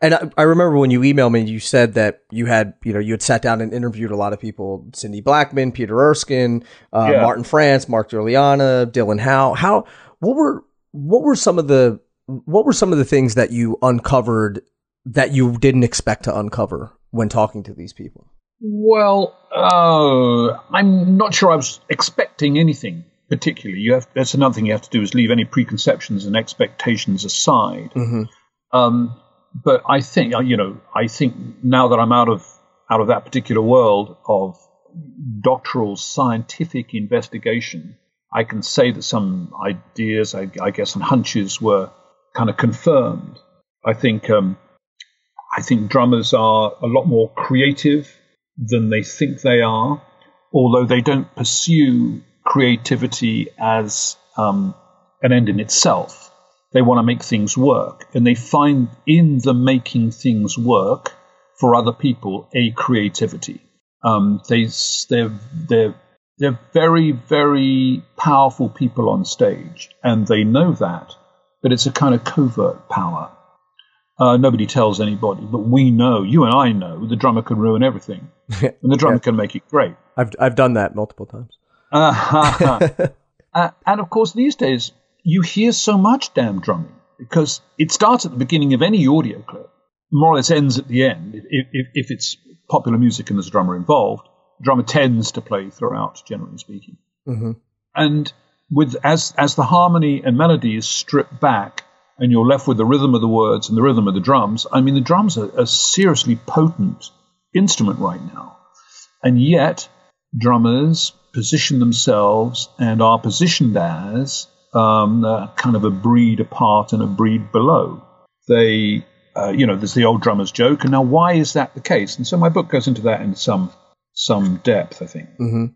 And I, I remember when you emailed me, you said that you had, you know, you had sat down and interviewed a lot of people: Cindy Blackman, Peter Erskine, uh, Yeah. Martin France, Mark Giuliana, Dylan Howe. How? What were what were some of the what were some of the things that you uncovered that you didn't expect to uncover when talking to these people? Well, uh, I'm not sure I was expecting anything particularly. You have that's another thing you have to do is leave any preconceptions and expectations aside. Um, but I think uh, you know I think now that I'm out of out of that particular world of doctoral scientific investigation, I can say that some ideas, I, I guess, and hunches were kind of confirmed. I think um, I think drummers are a lot more creative than they think they are, although they don't pursue creativity as um, an end in itself. They want to make things work, and they find in the making things work for other people a creativity. Um, they they're they're they're very very powerful people on stage, and they know that, but it's a kind of covert power. Uh, nobody tells anybody, but we know, you and I know, the drummer can ruin everything, and the drummer yeah. can make it great. I've I've done that multiple times. Uh-huh. uh, and of course, these days you hear so much damn drumming because it starts at the beginning of any audio clip, more or less ends at the end. If, if, if it's popular music and there's a drummer involved, the drummer tends to play throughout, generally speaking. Mm-hmm. And with as as the harmony and melody is stripped back and you're left with the rhythm of the words and the rhythm of the drums. I mean, the drums are a seriously potent instrument right now. And yet, drummers position themselves and are positioned as um, kind of a breed apart and a breed below. They, uh, you know, there's the old drummer's joke. And now, why is that the case? And so my book goes into that in some some depth, I think. Mm-hmm.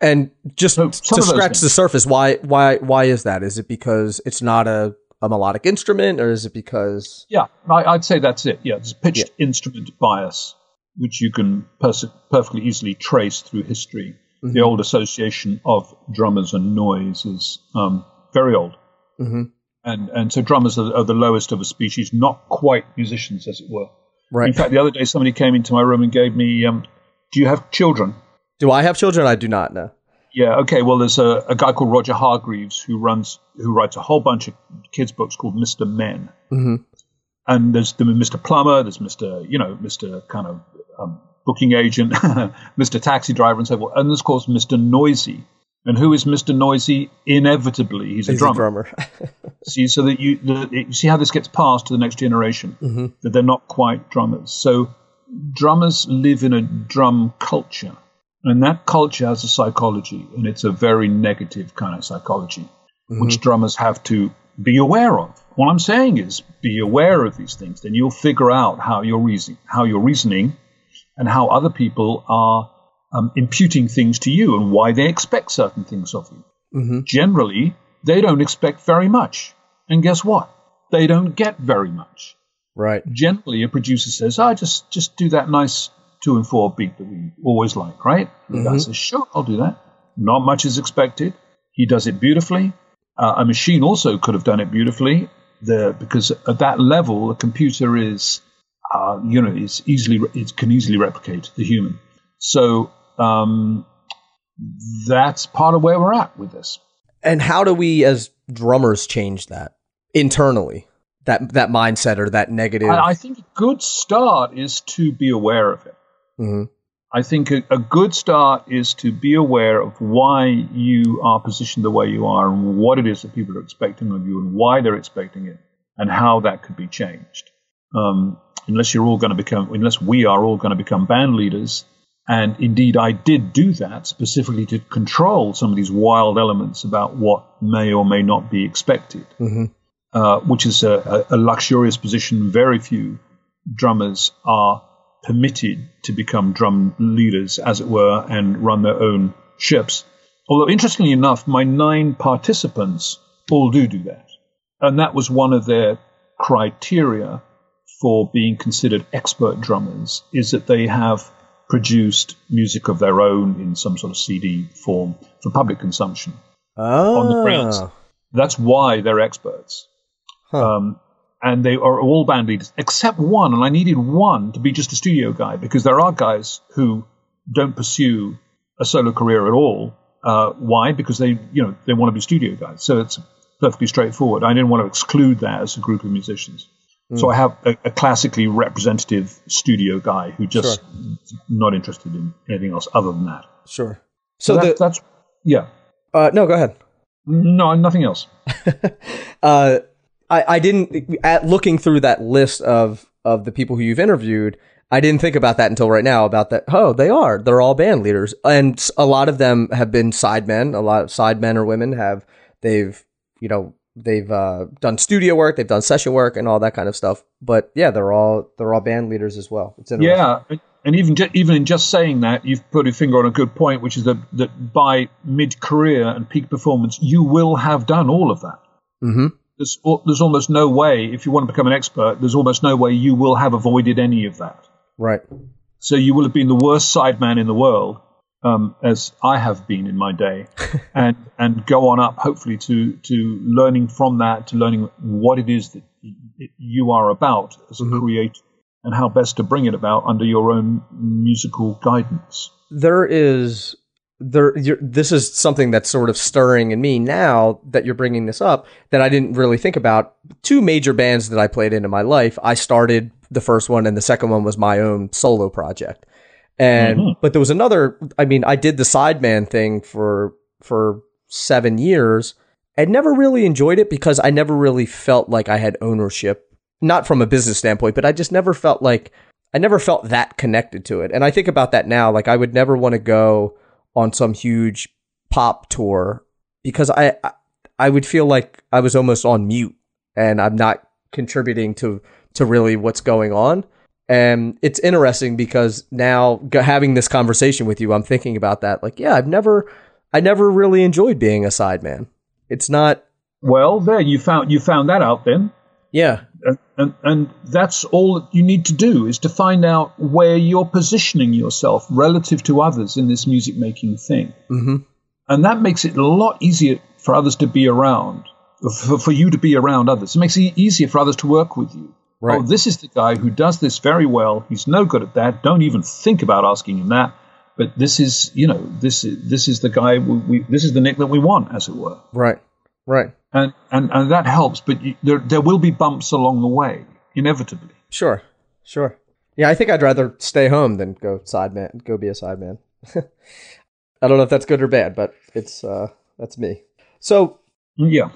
And just so, to scratch the surface, why why why is that? Is it because it's not a a melodic instrument, or is it because? Yeah, I, would say that's it. Yeah, there's a pitched yeah. instrument bias, which you can pers- perfectly easily trace through history. Mm-hmm. The old association of drummers and noise is um, very old, mm-hmm. and and so drummers are, are, the lowest of a species, not quite musicians, as it were. Right. In fact, the other day somebody came into my room and gave me, um, "Do you have children?" Do I have children? I do not. know. Yeah. Okay. Well, there's a, a guy called Roger Hargreaves who runs who writes a whole bunch of kids books called Mister Men. Mm-hmm. And there's the Mr. Plumber, there's Mr. You know Mr. kind of um, booking agent, Mr. Taxi Driver, and so forth. And there's of course Mr. Noisy. And who is Mr. Noisy? Inevitably, he's, he's a drummer. A drummer. see, so that you, the, see how this gets passed to the next generation. Mm-hmm. That they're not quite drummers. So drummers live in a drum culture and that culture has a psychology, and it's a very negative kind of psychology, mm-hmm. which drummers have to be aware of. What I'm saying is, be aware of these things. Then you'll figure out how you're reasoning, how you're reasoning, and how other people are um, imputing things to you, and why they expect certain things of you. Mm-hmm. Generally, they don't expect very much, and guess what? They don't get very much. Right. Generally, a producer says, "I oh, just just do that nice two and four beat that we always like, right? The mm-hmm. guy says, sure, I'll do that. Not much is expected. He does it beautifully. Uh, a machine also could have done it beautifully the, because at that level, a computer is, uh, you know, is easily, it can easily replicate the human. So um, that's part of where we're at with this. And how do we as drummers change that internally? That that mindset or that negative. I, I think a good start is to be aware of it. Mm-hmm. I think a, a, good start is to be aware of why you are positioned the way you are and what it is that people are expecting of you and why they're expecting it and how that could be changed. Um, unless you're all going to become, unless we are all going to become band leaders, and indeed I did do that specifically to control some of these wild elements about what may or may not be expected, mm-hmm. uh, which is a, a luxurious position very few drummers are permitted to become drum leaders, as it were, and run their own ships. Although, interestingly enough, my nine participants all do do that. And that was one of their criteria for being considered expert drummers, is that they have produced music of their own in some sort of CD form for public consumption oh. on the grounds. That's why they're experts. Huh. Um, and they are all band leaders except one, and I needed one to be just a studio guy because there are guys who don't pursue a solo career at all. Uh, why? Because they, you know, they want to be studio guys. So it's perfectly straightforward. I didn't want to exclude that as a group of musicians. Mm. So I have a, a, classically representative studio guy who just sure. not interested in anything else other than that. Sure. So, so that, the, that's yeah. Uh, no, go ahead. No, nothing else. uh, I, I didn't at looking through that list of of the people who you've interviewed. I didn't think about that until right now. About that, oh, they are. They're all band leaders, and a lot of them have been sidemen. A lot of sidemen or women have. They've you know they've uh, done studio work, they've done session work, and all that kind of stuff. But yeah, they're all they're all band leaders as well. It's yeah, and even even in just saying that, you've put a finger on a good point, which is that that by mid career and peak performance, you will have done all of that. Mm-hmm. There's there's almost no way if you want to become an expert. There's almost no way you will have avoided any of that. Right. So you will have been the worst sideman in the world, um, as I have been in my day, and and go on up hopefully to to learning from that, to learning what it is that you are about as a creator, and how best to bring it about under your own musical guidance. there is there you're, this is something that's sort of stirring in me now that you're bringing this up that I didn't really think about. Two major bands that I played in in my life I started the first one and the second one was my own solo project and mm-hmm. but there was another I mean I did the sideman thing for for 7 years I never really enjoyed it because I never really felt like I had ownership not from a business standpoint but I just never felt like I never felt that connected to it. And I think about that now. Like I would never want to go on some huge pop tour because I, I I would feel like I was almost on mute and I'm not contributing to to really what's going on. And it's interesting because now having this conversation with you, I'm thinking about that. Like, yeah, I've never I never really enjoyed being a sideman. It's not. Well, there you found you found that out then. Yeah. and, and, and that's all that you need to do is to find out where you're positioning yourself relative to others in this music making thing Mm-hmm. and that makes it a lot easier for others to be around for, for you to be around others it makes it easier for others to work with you Right. oh this is the guy who does this very well he's no good at that don't even think about asking him that but this is you know this is this is the guy we, we this is the nick that we want as it were Right. Right. and and, and that helps but you, there there will be bumps along the way inevitably Sure, sure. Yeah, I think I'd rather stay home than go sideman, go be a sideman. I don't know if that's good or bad, but it's uh, that's me. So yeah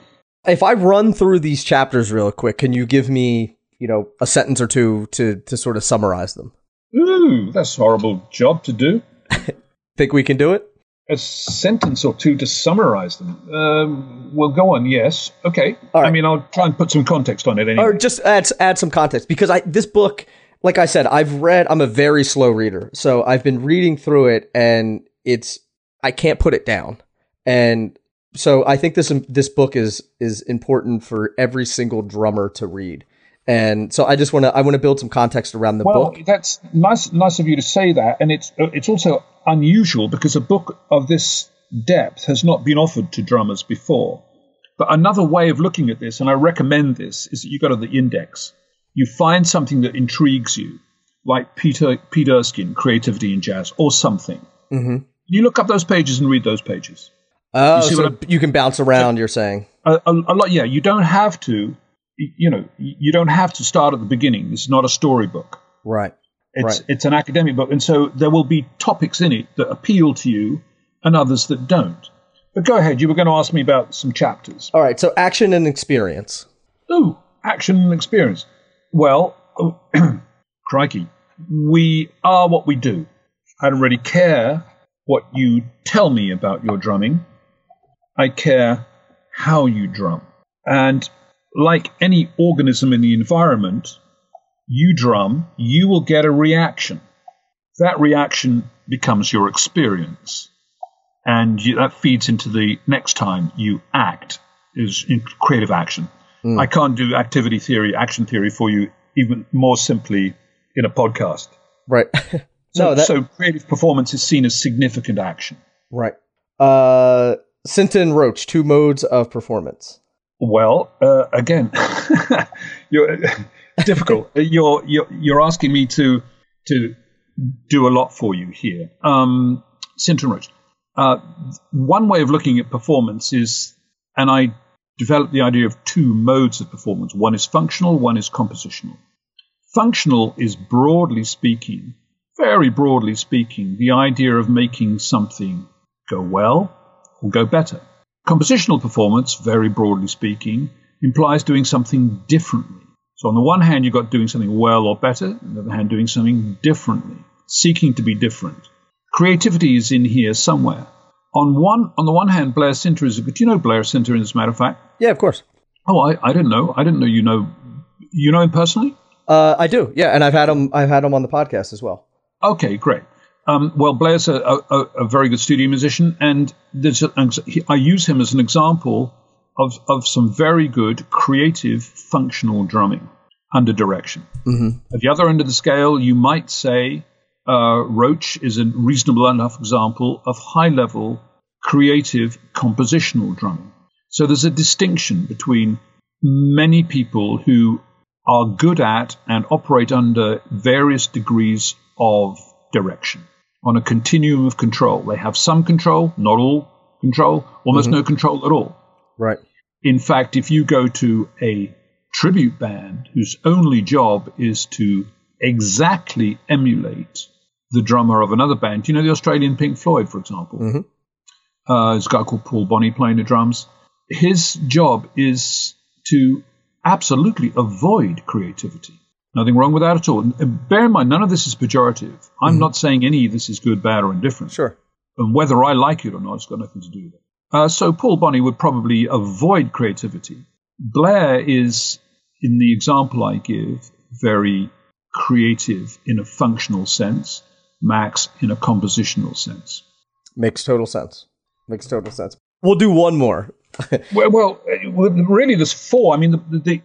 if I run through these chapters real quick, can you give me, you know, a sentence or two to to sort of summarize them? Ooh, that's a horrible job to do. Think we can do it? A sentence or two to summarize them. Um, well, go on. Yes. Okay. Right. I mean, I'll try and put some context on it anyway. Or just add add some context because I this book, like I said, I've read. I'm a very slow reader, so I've been reading through it, and it's I can't put it down, and so I think this this book is is important for every single drummer to read, and so I just want to I want to build some context around the well, book. that's nice. Nice of you to say that, and it's uh, it's also unusual because a book of this depth has not been offered to drummers before. But another way of looking at this, and I recommend this, is that you go to the index. You find something that intrigues you, like Peter Pete Erskine, Creativity in Jazz, or something. Mm-hmm. You look up those pages and read those pages. Oh, see so what you can bounce around. You're saying A, a, a lot, yeah. You don't have to, you know, you don't have to start at the beginning. This is not a storybook. right? It's Right. it's an academic book, and so there will be topics in it that appeal to you and others that don't. But go ahead. You were going to ask me about some chapters. All right. So action and experience. Oh, action and experience. Well, crikey, we are what we do. I don't really care what you tell me about your drumming. I care how you drum. And like any organism in the environment, you drum, you will get a reaction. That reaction becomes your experience. And you, that feeds into the next time you act, is in creative action. I can't do activity theory, action theory for you even more simply in a podcast. Right. So, no, that so creative performance is seen as significant action. right. Uh, Sinta Roach, two modes of performance. Well, uh, again, you're difficult. You're, you're you're asking me to to do a lot for you here. Um, Sinta Roach. Uh, one way of looking at performance is, and I developed the idea of two modes of performance. One is functional, one is compositional. Functional is broadly speaking, very broadly speaking, the idea of making something go well or go better. Compositional performance, very broadly speaking, implies doing something differently. So on the one hand, you've got doing something well or better, on the other hand, doing something differently, seeking to be different. Creativity is in here somewhere. On one, on the one hand, Blair Sinta is a good. Do you know Blair Sinta, as a matter of fact? Yeah, of course. Oh, I, I didn't know. I didn't know you know. You know him personally? Uh, I do. Yeah, and I've had him. I've had him on the podcast as well. Okay, great. Um, well, Blair's a, a, a, very good studio musician, and there's a, I use him as an example of, of some very good creative functional drumming under direction. Mm-hmm. At the other end of the scale, you might say uh, Roach is a reasonable enough example of high level creative compositional drumming. So there's a distinction between many people who are good at and operate under various degrees of direction on a continuum of control. They have some control, not all control, almost mm-hmm. no control at all. Right. In fact, if you go to a tribute band whose only job is to exactly emulate the drummer of another band, you know, the Australian Pink Floyd, for example. Mm-hmm. Uh, there's a guy called Paul Bonney playing the drums. His job is to absolutely avoid creativity. Nothing wrong with that at all. Bear in mind, none of this is pejorative. I'm mm-hmm. not saying any of this is good, bad, or indifferent. Sure. And whether I like it or not, it's got nothing to do with it. Uh, so Paul Bonney would probably avoid creativity. Blair is, in the example I give, very creative in a functional sense. Max in a compositional sense. Makes total sense. Makes total sense. We'll do one more. well, well, really, there's four. I mean, the, the, the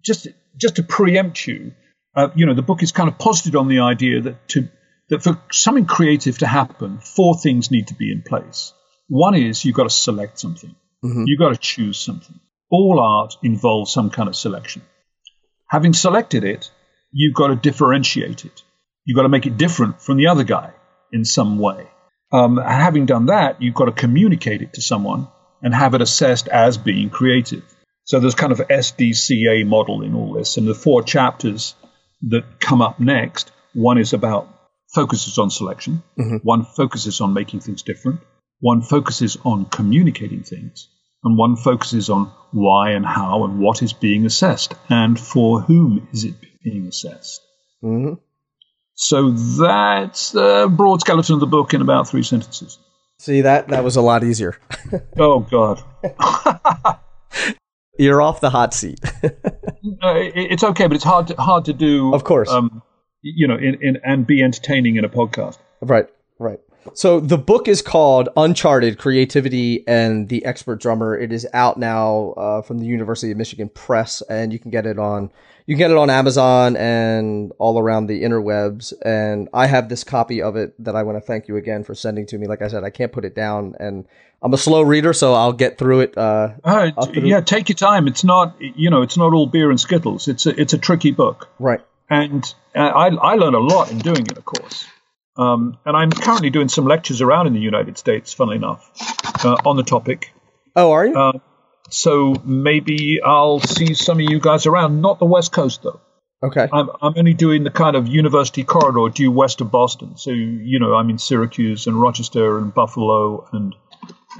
just just to preempt you, uh, you know, the book is kind of posited on the idea that to that for something creative to happen, four things need to be in place. One is you've got to select something. Mm-hmm. You've got to choose something. All art involves some kind of selection. Having selected it, you've got to differentiate it. You've got to make it different from the other guy in some way. Um, having done that, you've got to communicate it to someone and have it assessed as being creative. So there's kind of SDCA model in all this, and the four chapters that come up next. One is about focuses on selection. Mm-hmm. One focuses on making things different. One focuses on communicating things, and one focuses on why and how and what is being assessed and for whom is it being assessed. Mm-hmm. So that's the broad skeleton of the book in about three sentences. See that that was a lot easier. oh God. You're off the hot seat. uh, it's okay, but it's hard to, hard to do. Of course. Um, you know, in, in, and be entertaining in a podcast. Right, right. So the book is called Uncharted Creativity and the Expert Drummer. It is out now uh, from the University of Michigan Press, and you can get it on you get it on Amazon and all around the interwebs. And I have this copy of it that I want to thank you again for sending to me. Like I said, I can't put it down, and I'm a slow reader, so I'll get through it. Uh, uh, yeah, take your time. It's not you know, it's not all beer and skittles. It's a, it's a tricky book, right? And uh, I I learned a lot in doing it, of course. Um, and I'm currently doing some lectures around in the United States, funnily enough, uh, on the topic. Oh, are you? So maybe I'll see some of you guys around. Not the West Coast though. Okay. I'm I'm only doing the kind of university corridor due west of Boston. So you know I'm in Syracuse and Rochester and Buffalo and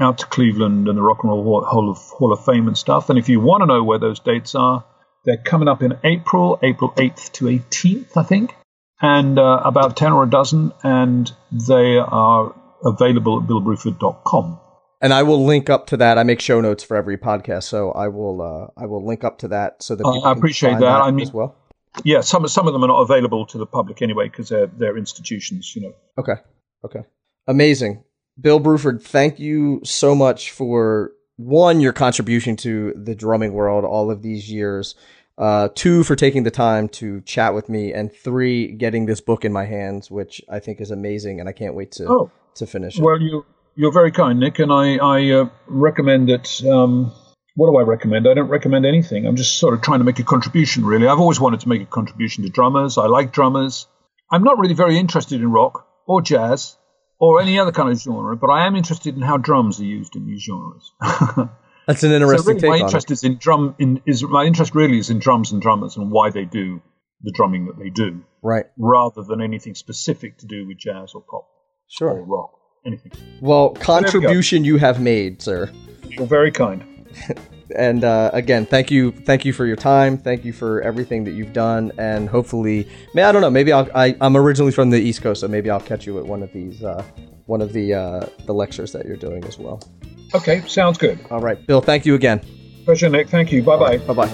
out to Cleveland and the Rock and Roll Hall of Hall of Fame and stuff. And if you want to know where those dates are, they're coming up in April, April 8th to 18th, I think, and uh, about 10 or a dozen, and they are available at billbruford.com and I will link up to that. I make show notes for every podcast, so I will uh, I will link up to that so that uh, I appreciate that. that. I mean, as well. Yeah, some some of them are not available to the public anyway because they're they're institutions, you know. Okay, okay, amazing, Bill Bruford. Thank you so much for one your contribution to the drumming world all of these years. Uh, two for taking the time to chat with me, and three getting this book in my hands, which I think is amazing, and I can't wait to oh. to finish it. Well, you you're very kind, Nick, and I, I uh, recommend that. Um, what do I recommend? I don't recommend anything. I'm just sort of trying to make a contribution, really. I've always wanted to make a contribution to drummers. I like drummers. I'm not really very interested in rock or jazz or any other kind of genre, but I am interested in how drums are used in these genres. That's an interesting so really take. My interest it. is in drum. In, is my interest really is in drums and drummers and why they do the drumming that they do, right? Rather than anything specific to do with jazz or pop, sure, or rock anything. Well, contribution you have made, sir. You're very kind. and uh, again, thank you, thank you for your time. Thank you for everything that you've done, and hopefully, may I don't know, maybe I'll. I, i am originally from the East Coast, so maybe I'll catch you at one of these, uh, one of the uh, the lectures that you're doing as well. Okay, sounds good. All right, Bill. Thank you again. Pleasure, Nick. Thank you. Bye bye. Bye bye.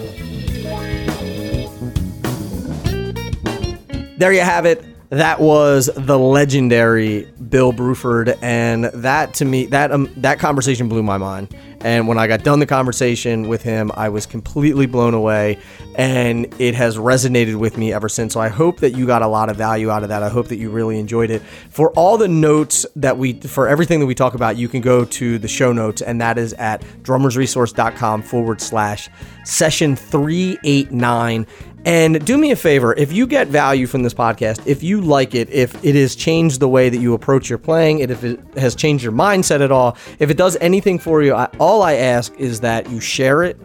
There you have it that was the legendary Bill Bruford, and that to me that um, that conversation blew my mind. And when I got done the conversation with him, I was completely blown away, and it has resonated with me ever since. So I hope that you got a lot of value out of that. I hope that you really enjoyed it. For all the notes that we, for everything that we talk about, you can go to the show notes, and that is at drummersresource.com forward slash session 389. And do me a favor, if you get value from this podcast, if you like it, if it has changed the way that you approach your playing, if it has changed your mindset at all, if it does anything for you, I, all I ask is that you share it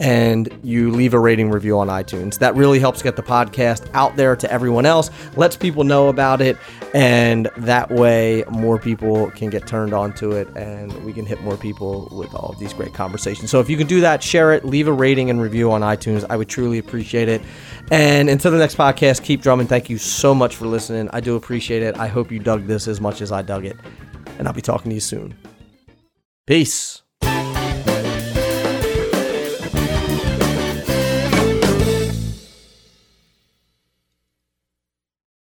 and you leave a rating review on iTunes. That really helps get the podcast out there to everyone else, lets people know about it, and that way more people can get turned on to it and we can hit more people with all of these great conversations. So if you can do that, share it, leave a rating and review on iTunes. I would truly appreciate it. And until the next podcast, keep drumming. Thank you so much for listening. I do appreciate it. I hope you dug this as much as I dug it. And I'll be talking to you soon. Peace.